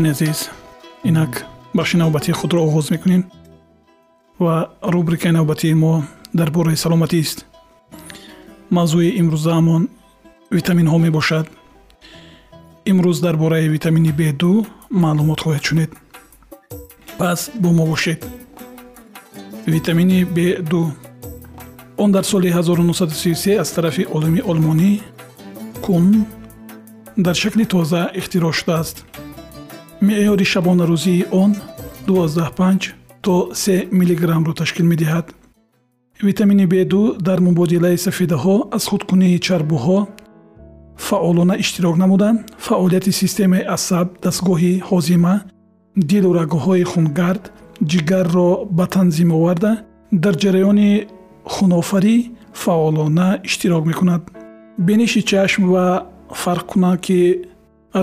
дӯстони азиз инак бахши навбатии худро оғоз мекунем ва рубрикаи навбатии мо дар бораи саломатист мавзӯи имрӯзаамон витаминҳо мебошад. Имрӯз дар бораи витамини б2 маълумот хоҳед шунед. Пас бо мо бошед. Витамини б2 он дар соли 1933 аз тарафи олими олмонӣ кун дар шакли тоза ихтироъ шудааст меъёри шабонарӯзии он 125 то 3 миллиграммро ташкил медиҳад. Витамини б2 дар мубодилаи сафедаҳо аз худкунии чарбуҳо фаъолона иштирок намуда фаъолияти системаи асаб дастгоҳи ҳозима дилу рагҳои хунгард ҷигарро ба танзим оварда дар ҷараёни хунофарӣ фаъолона иштирок мекунад. Биниши чашм ва фарқкунаки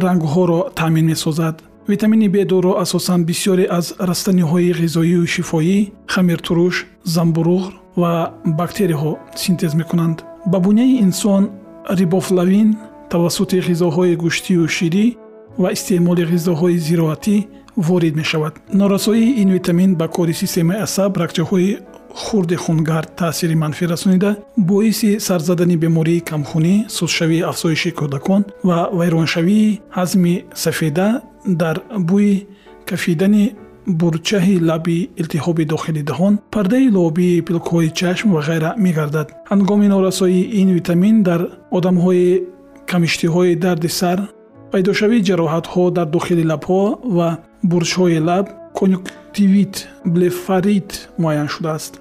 рангҳоро таъмин месозад витамини б2ро асосан бисёре аз растаниҳои ғизоию шифоӣ хамиртуруш замбуруғ ва бактерияҳо синтез мекунанд. Ба буняи инсон рибофлавин тавассути ғизоҳои гӯштию ширӣ ва истеъмоли ғизоҳои зироатӣ ворид мешавад. Норасоии ин витамин ба кори системаи асаб рагчаҳои хурди хунгард таъсири манфӣ расонида боиси сарзадани бемории камхунӣ сустшавии афзоиши кӯдакон ва вайроншавии ҳазми сафеда дар бӯи кафидани бурчаҳи лаби илтиҳоби дохили даҳон пардаи лобии пилкҳои чашм ва ғайра мегардад. Ҳангоми норасоии ин витамин дар одамҳои камиштиҳои дарди сар пайдошавии ҷароҳатҳо дар дохили лабҳо ва бурчҳои лаб конюктивит блефарит муайян шудааст.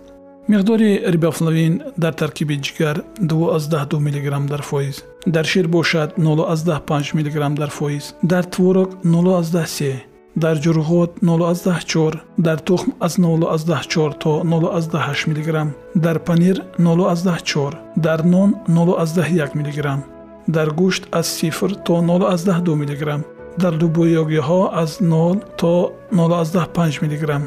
Миқдори рибофлавин дар таркиби ҷигар 2 мг дар фоиз дар шир бошад 05 мг дар фоиз дар творог 03 дар ҷурғот 04 дар тухм аз 04 то 08 мг дар панир 04 дар нон 01 мг дар гӯшт аз 0 то 02 мг дар дубоёгиҳо аз 0 то 05 мг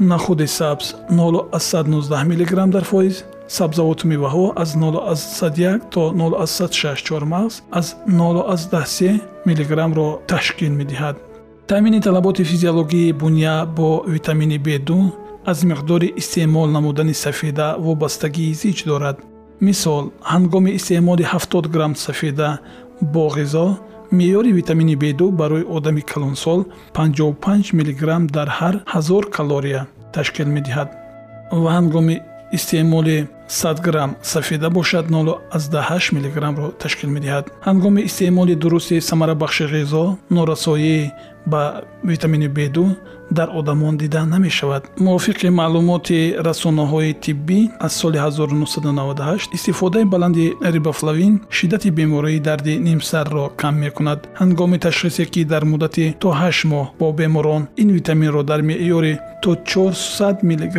нахуди сабз 0119 мг дар фоиз сабзавоту меваҳо аз 01 то 06 чормағз аз 013 мг-ро ташкил медиҳад. Таъмини талаботи физиологии буня бо витамини б2 аз миқдори истеъмол намудани сафеда вобастагии зич дорад. Мисол ҳангоми истеъмоли 70 грамм сафеда бо ғизо меъёри витамини б2 барои одами калонсол 55 мг дар ҳар ҳазор калория ташкил медиҳад ва ҳангоми истеъмоли 100 грамм сафеда бошад 08 мг-ро ташкил медиҳад. Ҳангоми истеъмоли дурусти самарабахши ғизо норасоӣ ба витамини б2 дар одамон дида намешавад. Мувофиқи маълумоти расонаҳои тиббӣ аз соли 1998 истифодаи баланди рибофлавин шиддати бемории дарди нимсарро кам мекунад. Ҳангоми ташхисе ки дар муддати то 8 моҳ бо беморон ин витаминро дар меъёри то 400 мг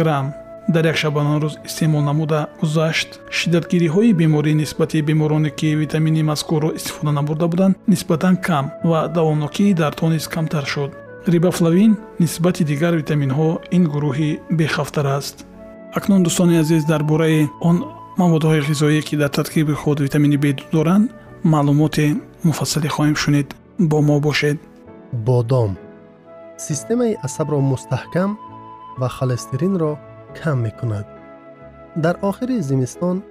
дар як шабона рӯз истеъмол намуда гузашт. Шиддатгириҳои беморӣ нисбати бемороне ки витамини мазкурро истифода набурда буданд нисбатан кам ва давомнокии дардҳо низ камтар шуд. Рибофлавин нисбати дигар витаминҳо ин гурӯҳи бехавфтар аст. Акнун дӯстони азиз дар бораи он маводҳои ғизоие ки дар таркиби худ витамини б доранд маълумоте муфассале хоҳем шунид. Бо мо бошед. Бодом. Системаи асабро мустаҳкам ва холестеринро کم می‌کند. در آخر زمستان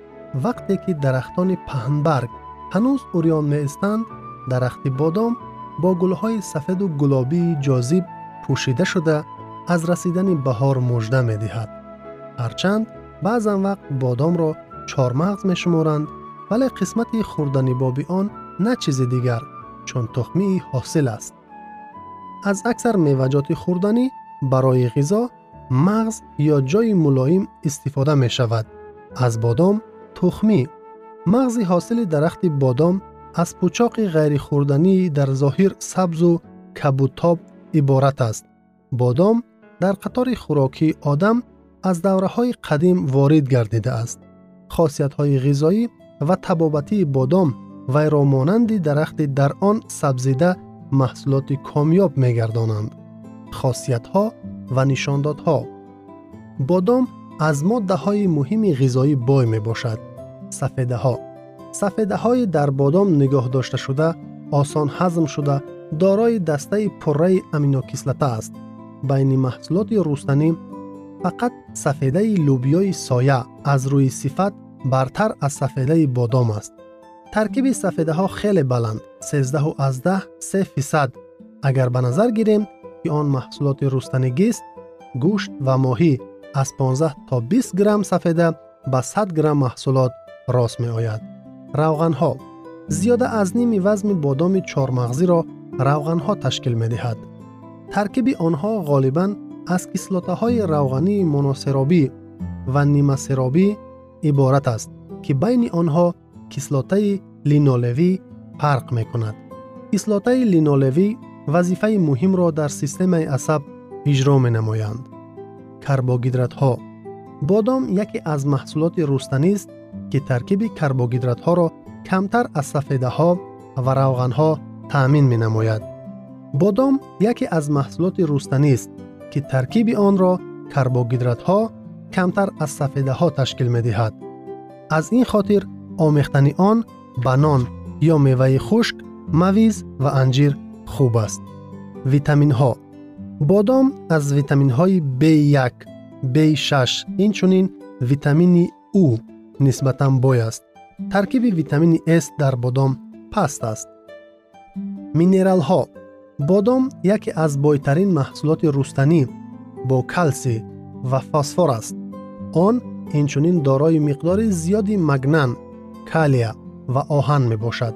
وقتی که درختان پهنبرگ هنوز اوریان می استند درخت بادام با گلهای سفید و گلابی جاذب پوشیده شده از رسیدن بهار مژده می دهد. هرچند بعضا وقت بادام را چارمغز می شمارند ولی قسمت خوردنی بابی آن نه چیز دیگر چون تخمی حاصل است. از اکثر میوجات خوردنی برای غذا хӯрданибоби он на чизи дигар чун тухмии ҳосил аст аз аксар меваҷоти хӯрданӣ барои ғизо мағз ё ҷойи мулоим истифода мешавад аз бодом тухмӣ мағзи ҳосили дарахти бодом аз пӯчоқи ғайрихӯрдании дар зоҳир сабзу кабутоб иборат аст бодом дар қатори хӯрокии одам аз давраҳои қадим ворид гардидааст хосиятҳои ғизоӣ ва табобатии бодом вайро монанди дарахти дар он сабзида маҳсулоти комёб мегардонанд хосиятҳо ва нишондодҳо бодом аз моддаҳои муҳими ғизоӣ бой мебошад сафедаҳо сафедаҳои дар бодом нигоҳ дошташуда осон ҳазм шуда дорои дастаи пурраи аминокислота аст байни маҳсулоти рустанӣ фақат сафедаи лӯбиёи соя аз рӯи сифат бартар аз сафедаи бодом аст таркиби сафедаҳо хеле баланд 13 3 фисад агар ба назар гирем ки он маҳсулоти рустанигист гӯшт ва моҳӣ аз 15 то 20 грамм сафеда ба 100 грамм маҳсулот рост меояд равғанҳо зиёда аз ними вазми бодоми чормағзиро равғанҳо ташкил медиҳад таркиби онҳо ғолибан аз кислотаҳои равғании моносеробӣ ва нимасеробӣ иборат аст ки байни онҳо кислотаи линолевӣ фарқ мекунад кислотаи линолевӣ вазифаи муҳимро дар системаи асаб иҷро менамоянд карбогидратҳо бодом яке аз маҳсулоти рустанист ки таркиби карбогидратҳоро камтар аз сафедаҳо ва равғанҳо таъмин менамояд бодом яке аз маҳсулоти рустанист ки таркиби онро карбогидратҳо камтар аз сафедаҳо ташкил медиҳад аз ин хотир омехтани он ба нон ё меваи хушк мавиз ва анҷир хуб аст витаминҳо бодом аз витаминҳои b1 b6 инчунин витамини у нисбатан бой аст таркиби витамини с дар бодом паст аст минералҳо бодом яке аз бойтарин маҳсулоти рустанӣ бо калсӣ ва фосфор аст он инчунин дорои миқдори зиёди магнан калия ва оҳан мебошад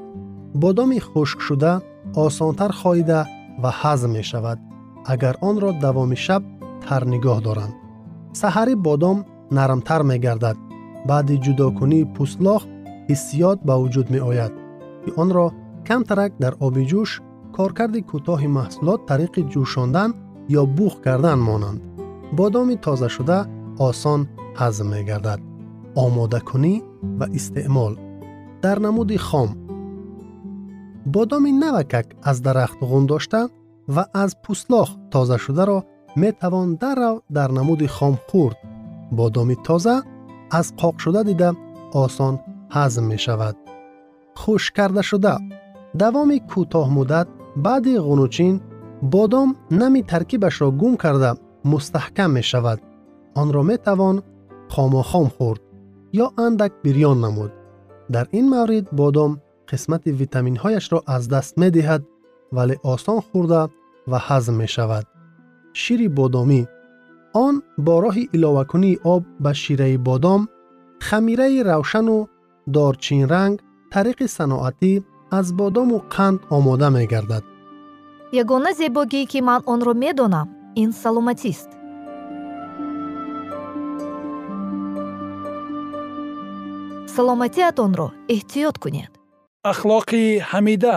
бодоми хушкшуда آسانتر خواهیده و هضم می شود اگر آن را دوام شب تر نگاه دارند. سحری بادام نرمتر می گردد. بعد جداکنی پوستلاخ حسیات به وجود می آید که آن را کم ترک در آب جوش کارکرد کوتاه محصولات طریق جوشاندن یا بوخ کردن مانند. بادام تازه شده آسان هضم می گردد. آماده کنی و استعمال در نمود خام бодоми навакак аз дарахт ғун дошта ва аз пӯстлох тозашударо метавон даррав дар намуди хом хӯрд бодоми тоза аз қоқшуда дида осон ҳазм мешавад хушккардашуда давоми кӯтоҳмуддат баъди ғунучин бодом нами таркибашро гум карда мустаҳкам мешавад онро метавон хомохом хӯрд ё андак бирён намуд дар ин маврид бодом қисмати витаминҳояшро аз даст медиҳад вале осон хӯрда ва ҳазм мешавад шири бодомӣ он бо роҳи иловакунии об ба шираи бодом хамираи равшану дорчинранг тариқи саноатӣ аз бодому қанд омода мегардад ягона зебогӣ ки ман онро медонам ин саломатист саломатиатонро эҳтиёт кунед ахлоқи ҳамида.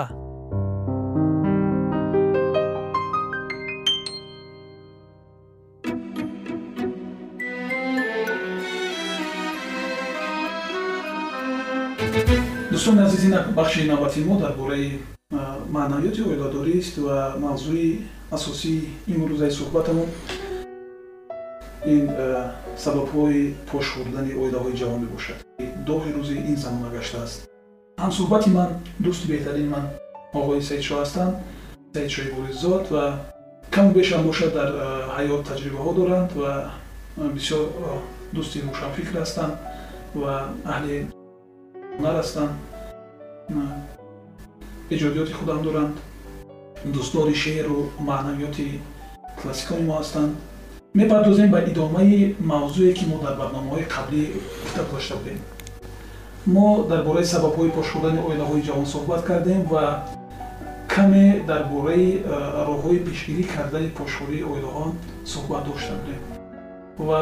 Дӯстони азизи инак бахши навбати мо дар бораи маънавиёти оиладорист ва мавзӯи асосии имрӯзаи суҳбатамон. Ин сабабҳои пошхӯрдани оилаҳои ҷавон мебошад. Доҳи рӯзи ин замона гаштааст ҳамсуҳбати ман дӯсти беҳтарин ман оғои саидшо ҳастанд. Саидшои бориззод ва каму бешам бошад дар ҳаёт таҷрибаҳо доранд ва бисёр дӯсти рӯшанфикр ҳастанд ва аҳли ҳунар ҳастанд. Эҷодиёти худам доранд. Дӯстдори шеъру маънавиёти классикони мо ҳастанд. Мепардозем ба идомаи мавзӯе ки мо дар барномаҳои қаблӣ гуфта гузошта будем мо дар бораи сабабҳои пошхӯрдани оилаҳои ҷавон суҳбат кардем ва каме дар бораи роҳҳои пешгирӣ кардани пошхӯрии оилаҳо суҳбат дошта будем. Ва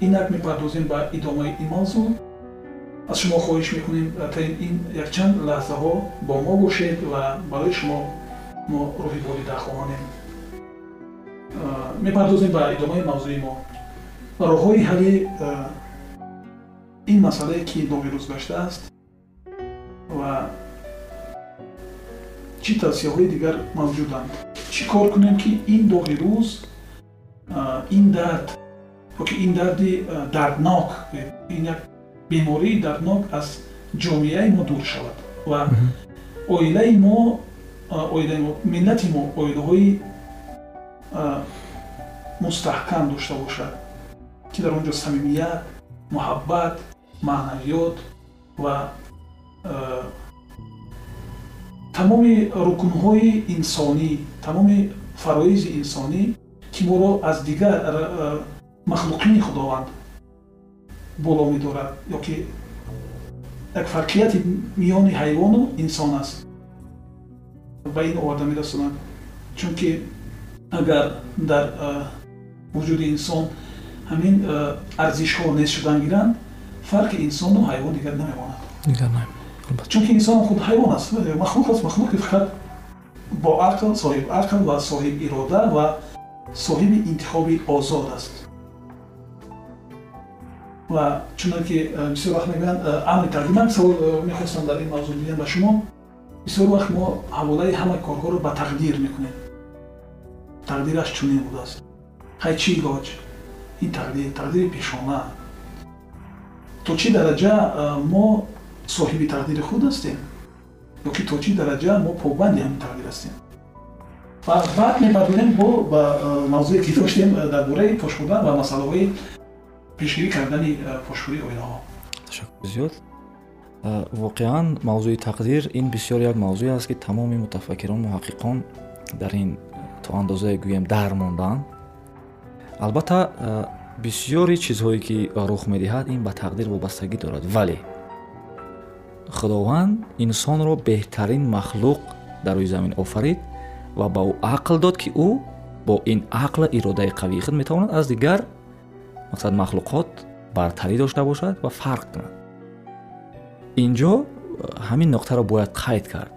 инак мепардозем ба идомаи ин мавзӯъ аз шумо хоҳиш мекунем таин ин якчанд лаҳзаҳо бо мо бошед ва барои шумо мо рӯҳи волида хоҳонем мепардозем ба идомаи мавзӯи мо. Роҳҳои ҳалли ин масъалае ки доғи рӯз гаштааст ва чӣ тавсияҳои дигар мавҷуданд. Чӣ кор кунем ки ин доғи рӯз ин дард ёки ин дарди дарднок ин як бемории дарднок аз ҷомеаи мо дур шавад ва оилаи мо оилаи мо миллати мо оилаҳои мустаҳкам дошта бошад ки дар он ҷо самимият муҳаббат маънавиёт ва тамоми рукнҳои инсонӣ тамоми фароизи инсонӣ ки моро аз дигар махлуқини худованд боло медорад ёки як фарқияти миёни ҳайвону инсон аст. Ба ин оварда мерасонад чунки агар дар вуҷуди инсон ҳамин арзишҳо нест шудан гиранд фарқи инсону ҳайвон дигар намемонад чунки инсон худ ҳайвон аст махлуқ аст махлуқи фақат бо ақл соҳиб ақл ва соҳиб ирода ва соҳиби интихоби озод аст ва чуноки бисёр вақт мегӯянд амри тақдимак савол мехостам дар ин мавзӯъ гӯям ба шумо бисёр вақт мо ҳаволаи ҳамаи корҳоро ба тақдир мекунем тақдираш чунин будааст ҳай чӣ илоҷ ин тақдир тақдири пешона то чӣ дараҷа мо соҳиби тақдири худ ҳастем? Ёки то чӣ дараҷа мо побанди ҳамин тақдир ҳастем? Ва баъд мепардозем бо ба мавзӯе ки доштем дар бораи пошхӯрдан ва масъалаҳои пешгирӣ кардани пошхӯрии оилаҳо зиёд. Воқеан мавзӯи тақдир ин бисёр як мавзӯе аст ки тамоми мутафаккирон муҳаққиқон дар ин то андозае гӯем дар мондаанд албатта бисёри чизҳое ки рух медиҳад ин ба тақдир вобастагӣ дорад. Вале худованд инсонро беҳтарин махлуқ дар рӯи замин офарид ва ба ӯ ақл дод ки ӯ бо ин ақла иродаи қавии худ метавонад аз дигар мақсад махлуқот бартарӣ дошта бошад ва фарқ кунад. Инҷо ҳамин нуқтаро бояд қайд кард.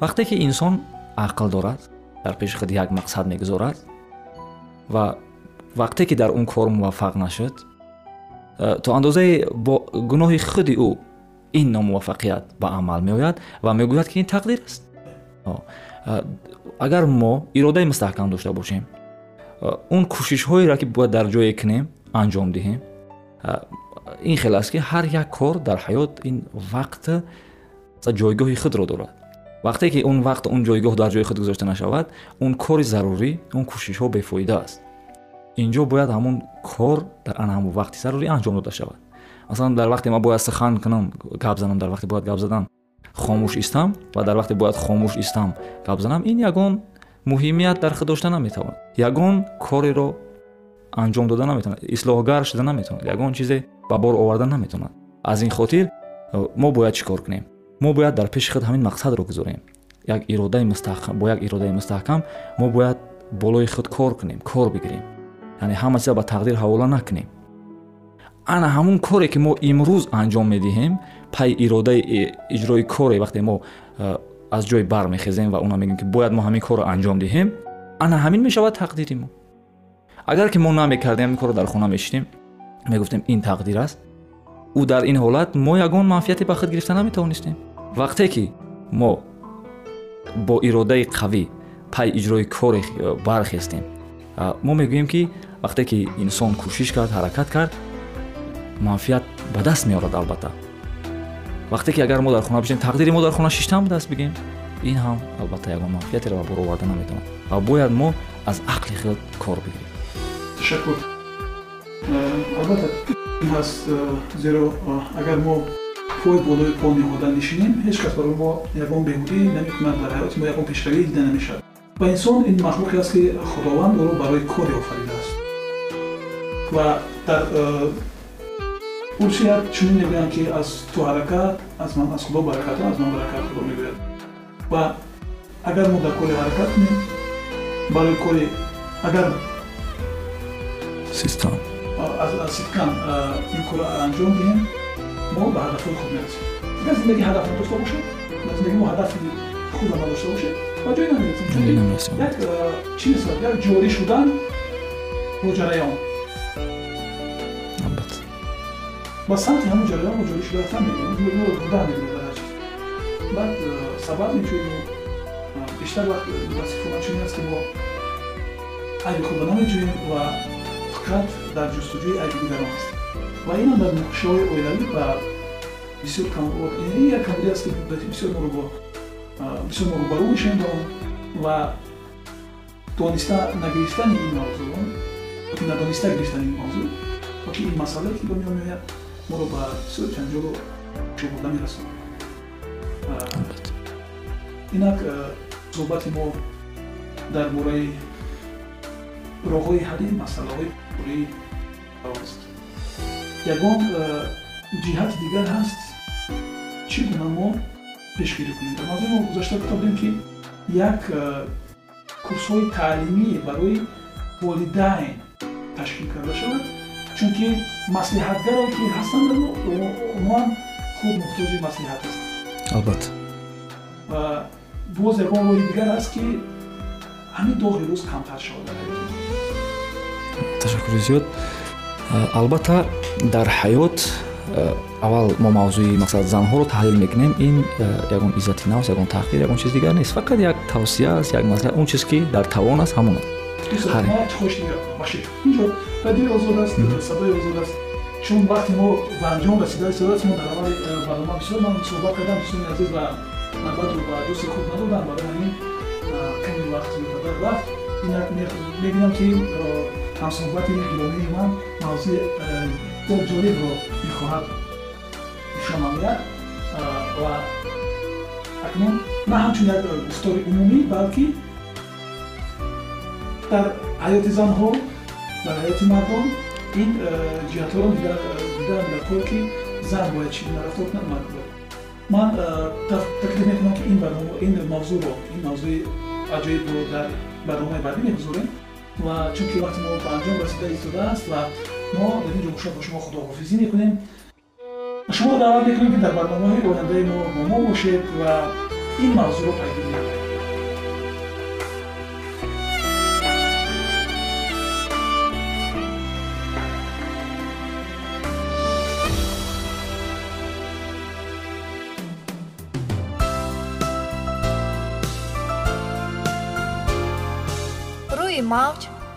Вақте ки инсон ақл дорад дар пеши худ як мақсад мегузорад ва вақте ки дар он кор муваффақ нашуд э, то андозае бо гуноҳи худи ӯ ин номуваффақият ба амал меояд ва мегӯяд ки ин тақдир аст. Э, агар мо иродаи мустаҳкам дошта бошем э, он кӯшишҳоеро ки бояд дар ҷое кунем анҷом диҳем ин хел аст ки ҳар як кор дар ҳаёт ин вақт ҷойгоҳи худро дорад. Вақте ки он вақт он ҷойгоҳ дар ҷои худ гузошта нашавад он кори зарурӣ он кӯшишҳо бефоида аст инҷо бояд ҳамун кор дар ана ҳамун вақти зарурӣ анҷом дода шавад. Масалан дар вақте ман бояд сухан кунам гап занам дар вақте бояд гап задан хомӯш истам ва дар вақте бояд хомӯш истам гап занам ин ягон муҳимият дар худ дошта наметавонад. Ягон кореро анҷом дода наметавонад ислоҳгар шуда наметавонад ягон чизе ба бор оварда наметавонад. Аз ин хотир мо бояд чӣ кор кунем? Мо бояд дар пеши худ ҳамин мақсадро гузорем. Як иродаи мустаҳкам бо як иродаи мустаҳкам мо бояд болои худ кор кунем кор бигирем яъне ҳама чиза ба тақдир ҳавола накунем. Ана ҳамун коре ки мо имрӯз анҷом медиҳем пай иродаи иҷрои коре вақте мо аз ҷой бармехезем ва оно мегӯем ки бояд мо ҳамин корро анҷом диҳем ана ҳамин мешавад тақдири мо агар ки мо намекардем ҳамин корро дар хона мешидем мегуфтем ин тақдир аст. Ӯ дар ин ҳолат мо ягон манфиате ба худ гирифта наметавонистем. Вақте ки мо бо иродаи қавӣ пай иҷрои коре бархестем мо мегӯем ки вақте ки инсон кӯшиш кард ҳаракат кард манфиат ба даст меорад албатта. Вақте ки агар мо дар хона бишем тақдири мо дар хона шиштам ба даст бигем ин ҳам албатта ягон манфиатеро ба бор оварда наметавонад. Ва бояд мо аз ақли хел кор бигирем. Ташаккур. Албатта ҳаст зеро агар мо пои болои по неҳода нишинем ҳеҷ кас барои мо ягон беҳудӣ намекунад дар ҳаёти мо ягон пешравӣ дида намешавад ва инсон ин махлуқе аст ки худованд ӯро барои коре офаридааст ва дар урсият чунин мегӯянд ки аз ту ҳаракат аз ман аз худо баракатон аз ман баракат худо мегӯяд ва агар мо дар кори ҳаракат кунем барои кори агар систан аз ситкан ин кора анҷом диҳем мо ба ҳадафҳои худ мерасем агар зиндагӣ ҳадаф надошта бошад зиндагӣ мо ҳадафи худ надошта бошед ба ҷой намерасем чуни як э, чиз як ҷорӣ шудан бо ҷараён албатта. Ба самти ҳамун ҷараён бо ҷорӣ шударафтан бурдан мебинем баъд э, сабаб инчунин бештар вақт э, мутаассифона чунин аст ки мо айби худ ба намеҷӯем ва фақат дар ҷустуҷӯи айби дигарон ҳастем ва инам дар нақшаҳои оилавӣ ба бисёр камбод як камбудӣ аст ки бисёр моро бо бисёр рӯбарӯ мешавем дар он ва дониста нагирифтани ин мавзӯ надониста гирифтани ин мавзӯ воки ин масъалае ки ба миён меояд моро ба бисёр ҷанҷолу шуғурда мерасонад инак суҳбати мо дар бораи роҳҳои ҳалли масъалаҳои бораи аст. Ягон ҷиҳати дигар ҳаст чӣ гуна мо пешгирӣ кунем. Дар мавзӯи мо гузашта гуфтодем ки як курсҳои таълимӣ барои волидайн ташкил карда шавад чунки маслиҳатгаро ки ҳастанд умуман худ муҳтоҷи маслиҳат ҳастанд албатта. Боз ягон роҳи дигар аст ки ҳамин доғи рӯз камтар шавад. Ташаккури зиёд. Албатта дар ҳаёт аввал мо мавзӯи масалан занҳоро таҳлил мекунем. Ин ягон иззати навс ягон таҳқир ягон чиз дигар нест. Фақат як тавсия аст як маслиҳат он чиз ки дар тавон аст ҳамон. Аст чун вақте мо ба анҷом расида садоати мо дар аввали барнома бисёр ман суҳбат кардам. Дӯстони азиз ва навбатро ба дӯсти худ надодам. Барои ҳамин ками вақт рафт инак мебинам ки ҳамсуҳбати гиломии ман мавзӯи бисёр ҷолибро мехоҳад нишон намояд ва акнун на ҳамчун як гуфтори умумӣ балки дар ҳаёти занҳо дар ҳаёти мардон ин ҷиҳатҳоро дидарам дар кор ки зан бояд чӣ рафтор кунад мард бояд ман таклиф мекунам ки ин барнома ин мавзӯъро ин мавзӯи аҷоибро дар барномаи баъдӣ мегузорем ва чунки вақти мо ба анҷом расида истодааст ва мо дар ин ҷо хушад бо шумо худоҳофизӣ мекунем. Шумо даъват мекунем ки дар барномаҳои ояндаи мо бо мо бошед ва ин мавзӯъро пайгирӣ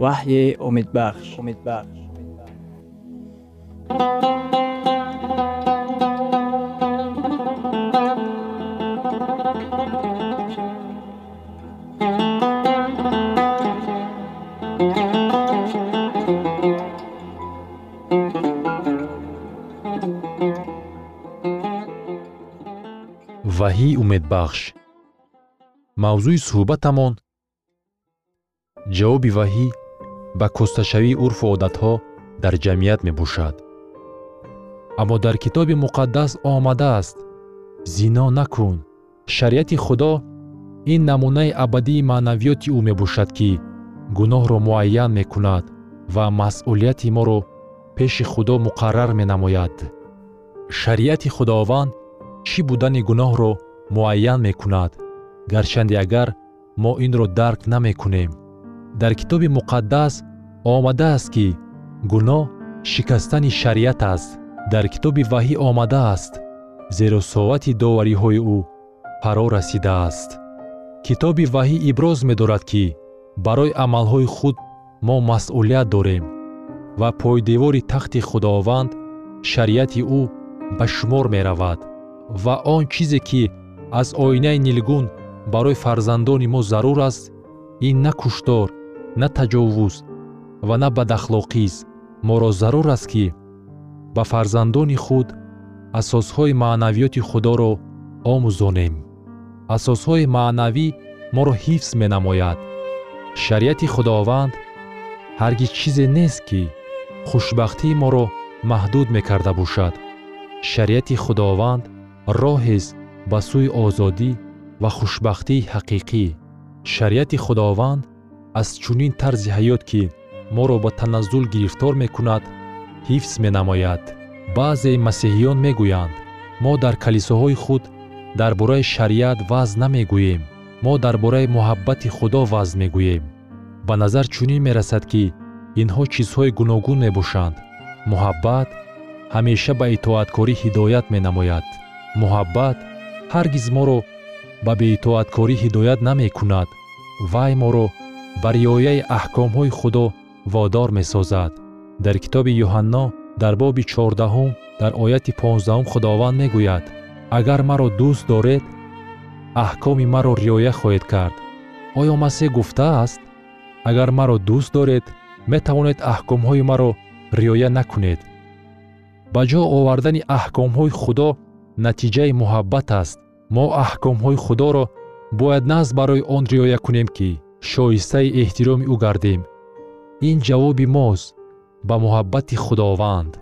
وحی امید بخش, امید امیدبخش ваҳии умедбахш мавзӯи суҳбатамон جوابی ваҳӣ ба кӯсташавии урфу одатҳо дар ҷамъият мебошад. Аммо дар китоби муқаддас омадааст. Зино накун. Шариати худо ин намунаи абадии маънавиёти ӯ мебошад ки гуноҳро муайян мекунад ва масъулияти моро пеши худо муқаррар менамояд. Шариати худованд чӣ будани гуноҳро муайян мекунад? Гарчанде агар мо инро дарк намекунем дар китоби муқаддас омадааст ки гуноҳ шикастани шариат аст. Дар китоби ваҳӣ омадааст зеро соати довариҳои ӯ фаро расидааст. Китоби ваҳӣ иброз медорад ки барои амалҳои худ мо масъулият дорем ва пойдевори тахти худованд шариати ӯ ба шумор меравад ва он чизе ки аз оинаи нилгун барои фарзандони мо зарур аст ин на куштор на таҷовуз ва на бадахлоқист моро зарур аст ки ба фарзандони худ асосҳои маънавиёти худоро омӯзонем. Асосҳои маънавӣ моро ҳифз менамояд. Шариати худованд ҳаргиз чизе нест ки хушбахтии моро маҳдуд мекарда бошад. Шариати худованд роҳест ба сӯи озодӣ ва хушбахтии ҳақиқӣ. Шариати худованд аз чунин тарзи ҳаёт ки моро ба таназзул гирифтор мекунад ҳифз менамояд. Баъзеи масеҳиён мегӯянд мо дар калисоҳои худ дар бораи шариат ваъз намегӯем мо дар бораи муҳаббати худо ваъз мегӯем ба назар чунин мерасад ки инҳо чизҳои гуногун мебошанд. Муҳаббат ҳамеша ба итоаткорӣ ҳидоят менамояд. Муҳаббат ҳаргиз моро ба беитоаткорӣ ҳидоят намекунад. Вай моро ба риояи аҳкомҳои худо водор месозад. Дар китоби юҳанно дар боби чордаҳум дар ояти понздаҳум худованд мегӯяд агар маро дӯст доред аҳкоми маро риоя хоҳед кард оё масеҳ гуфтааст агар маро дӯст доред метавонед аҳкомҳои маро риоя накунед ба ҷо овардани аҳкомҳои худо натиҷаи муҳаббат аст. Мо аҳкомҳои худоро бояд нағз барои он риоя кунем ки шоистаи эҳтироми ӯ гардем. Ин ҷавоби мост ба муҳаббати худованд.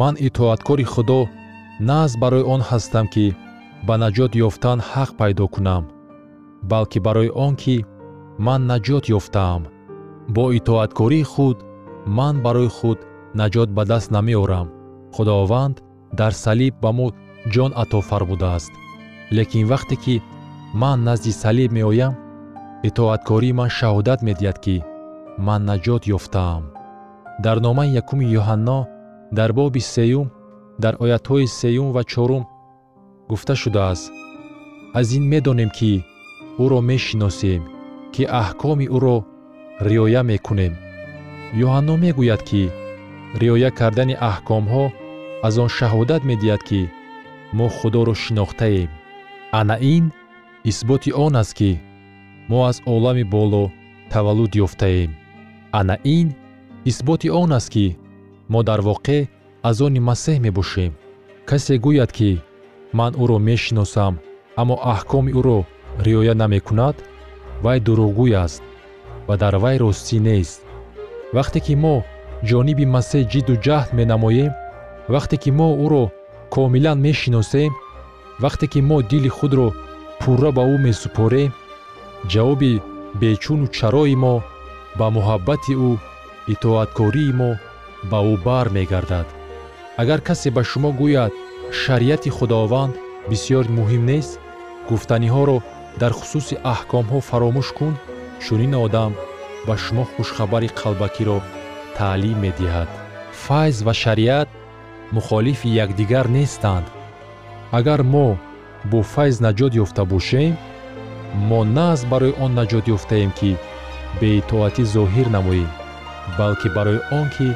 Ман итоаткори худо нағз барои он ҳастам ки ба наҷот ёфтан ҳақ пайдо кунам балки барои он ки ман наҷот ёфтаам. Бо итоаткории худ ман барои худ наҷот ба даст намеорам. Худованд дар салиб ба мо ҷон ато фармудааст лекин вақте ки ман назди салиб меоям итоаткории ман шаҳодат медиҳад ки ман наҷот ёфтаам. Дар номаи якуми юҳанно дар боби сеюм дар оятҳои сеюм ва чорум гуфта шудааст. Аз ин медонем ки ӯро мешиносем ки аҳкоми ӯро риоя мекунем. Юҳанно мегӯяд ки риоя кардани аҳкомҳо аз он шаҳодат медиҳад ки мо худоро шинохтаем. Ана ин исботи он аст ки мо аз олами боло таваллуд ёфтаем. Ана ин исботи он аст ки мо дар воқеъ аз они масеҳ мебошем. Касе гӯяд ки ман ӯро мешиносам аммо аҳкоми ӯро риоя намекунад вай дурӯғгӯй аст ва дар вай ростӣ нест. Вақте ки мо ҷониби масеҳ ҷидду ҷаҳд менамоем вақте ки мо ӯро комилан мешиносем вақте ки мо дили худро пурра ба ӯ месупорем ҷавоби бечуну чарои мо ба муҳаббати ӯ итоаткории мо ба ӯ бар мегардад. Агар касе ба шумо гӯяд шариати худованд бисьёр муҳим нест гуфтаниҳоро дар хусуси аҳкомҳо фаромӯш кун чунин одам ба шумо хушхабари қалбакиро таълим медиҳад. Файз ва шариат мухолифи якдигар нестанд. Агар мо бо файз наҷот ёфта бошем мо на аз барои он наҷот ёфтаем ки беитоатӣ зоҳир намоем балки барои он ки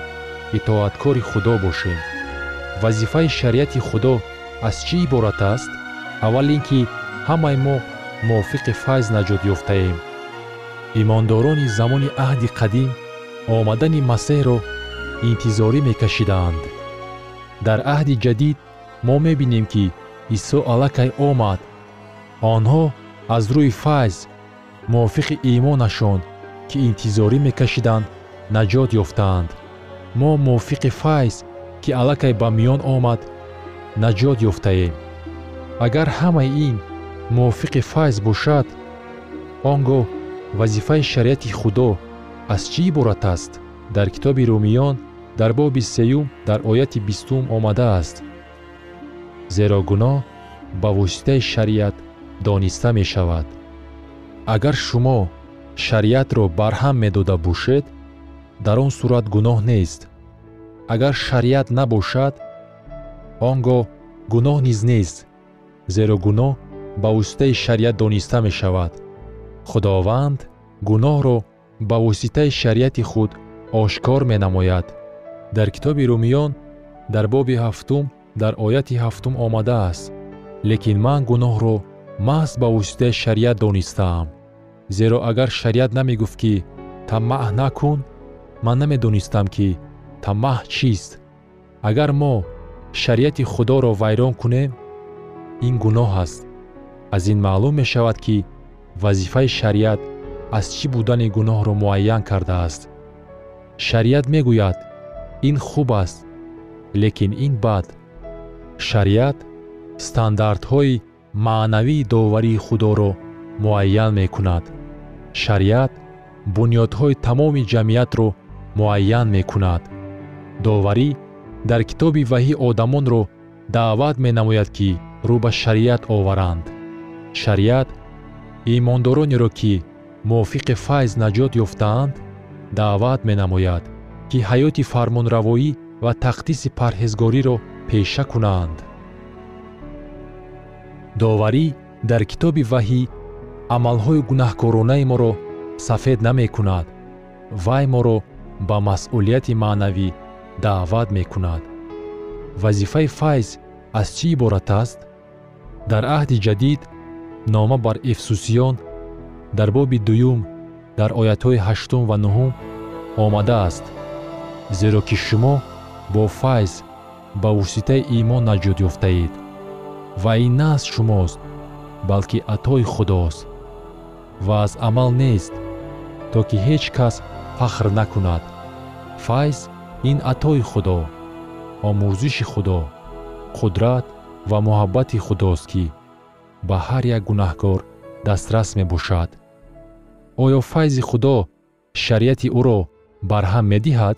итоаткори худо бошем. Вазифаи шариати худо аз чӣ иборат аст? Аввал ин ки ҳамаи мо мувофиқи файз наҷот ёфтаем. Имондорони замони аҳди қадим омадани масеҳро интизорӣ мекашидаанд. Дар аҳди ҷадид мо мебинем ки исо аллакай омад. Онҳо аз рӯи файз мувофиқи имонашон ки интизорӣ мекашиданд наҷот ёфтаанд. Мо мувофиқи файз ки аллакай ба миён омад наҷот ёфтаем. Агар ҳамаи ин мувофиқи файз бошад он гоҳ вазифаи шариати худо аз чӣ иборат аст? Дар китоби румиён дар боби сеюм дар ояти бистум омадааст. Зеро гуноҳ ба воситаи шариат дониста мешавад. Агар шумо шариатро барҳам медода бошед дар он сурат гуноҳ нест. Агар шариат набошад он гоҳ гуноҳ низ нест зеро гуноҳ ба воситаи шариат дониста мешавад. Худованд гуноҳро ба воситаи шариати худ ошкор менамояд. Дар китоби румиён дар боби ҳафтум дар ояти ҳафтум омадааст. Лекин ман гуноҳро маҳз ба воситаи шариат донистаам. Зеро агар шариат намегуфт ки тамаъ накун ман намедонистам ки тамаъ чист. Агар мо шариати худоро вайрон кунем ин гуноҳ аст. Аз ин маълум мешавад ки вазифаи шариат аз чӣ будани гуноҳро муайян кардааст. Шариат мегӯяд ин хуб аст лекин ин бад. Шариат стандартҳои маънавии доварии худоро муайян мекунад. Шариат бунёдҳои тамоми ҷамъиятро муайян мекунад. Доварӣ дар китоби ваҳӣ одамонро даъват менамояд ки рӯ ба шариат оваранд. Шариат имондоронеро ки мувофиқи файз наҷот ёфтаанд даъват менамояд ки ҳаёти фармонравоӣ ва тақдиси парҳезгориро пеша кунанд доварӣ дар китоби ваҳӣ амалҳои гунаҳкоронаи моро сафед намекунад вай моро ба масъулияти маънавӣ даъват мекунад. Вазифаи файз аз чӣ иборат аст? Дар аҳди ҷадид нома бар эфсусиён дар боби дуюм дар оятҳои ҳаштум ва нуҳум омадааст зеро ки шумо бо файз ба воситаи имон наҷот ёфтаед ва ин на аз шумост балки атои худост. Ва аз амал нест то ки ҳеҷ кас фахр накунад. Файз ин атои худо омӯзиши худо қудрат ва муҳаббати худост ки ба ҳар як гунаҳкор дастрас мебошад. Оё файзи худо шариати ӯро барҳам медиҳад?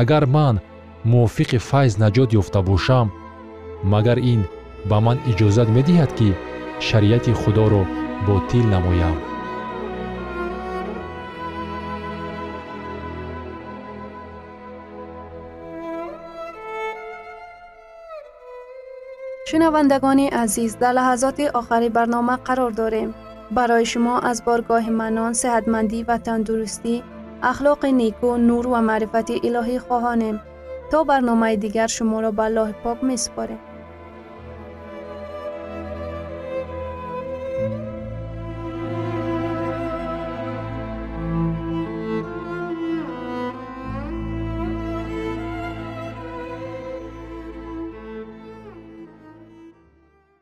Агар ман мувофиқи файз наҷот ёфта бошам магар ин ба ман иҷозат медиҳад ки шариати худоро ботил намоям шунавандагони азиз дар лаҳазоти охари барнома қарор дорем барои шумо аз боргоҳи манон сеҳатмандӣ ва тандурустӣ ахлоқи неку нур ва маърифати илоҳӣ хоҳонем то барномаи дигар шуморо ба аллоҳи пок месупорем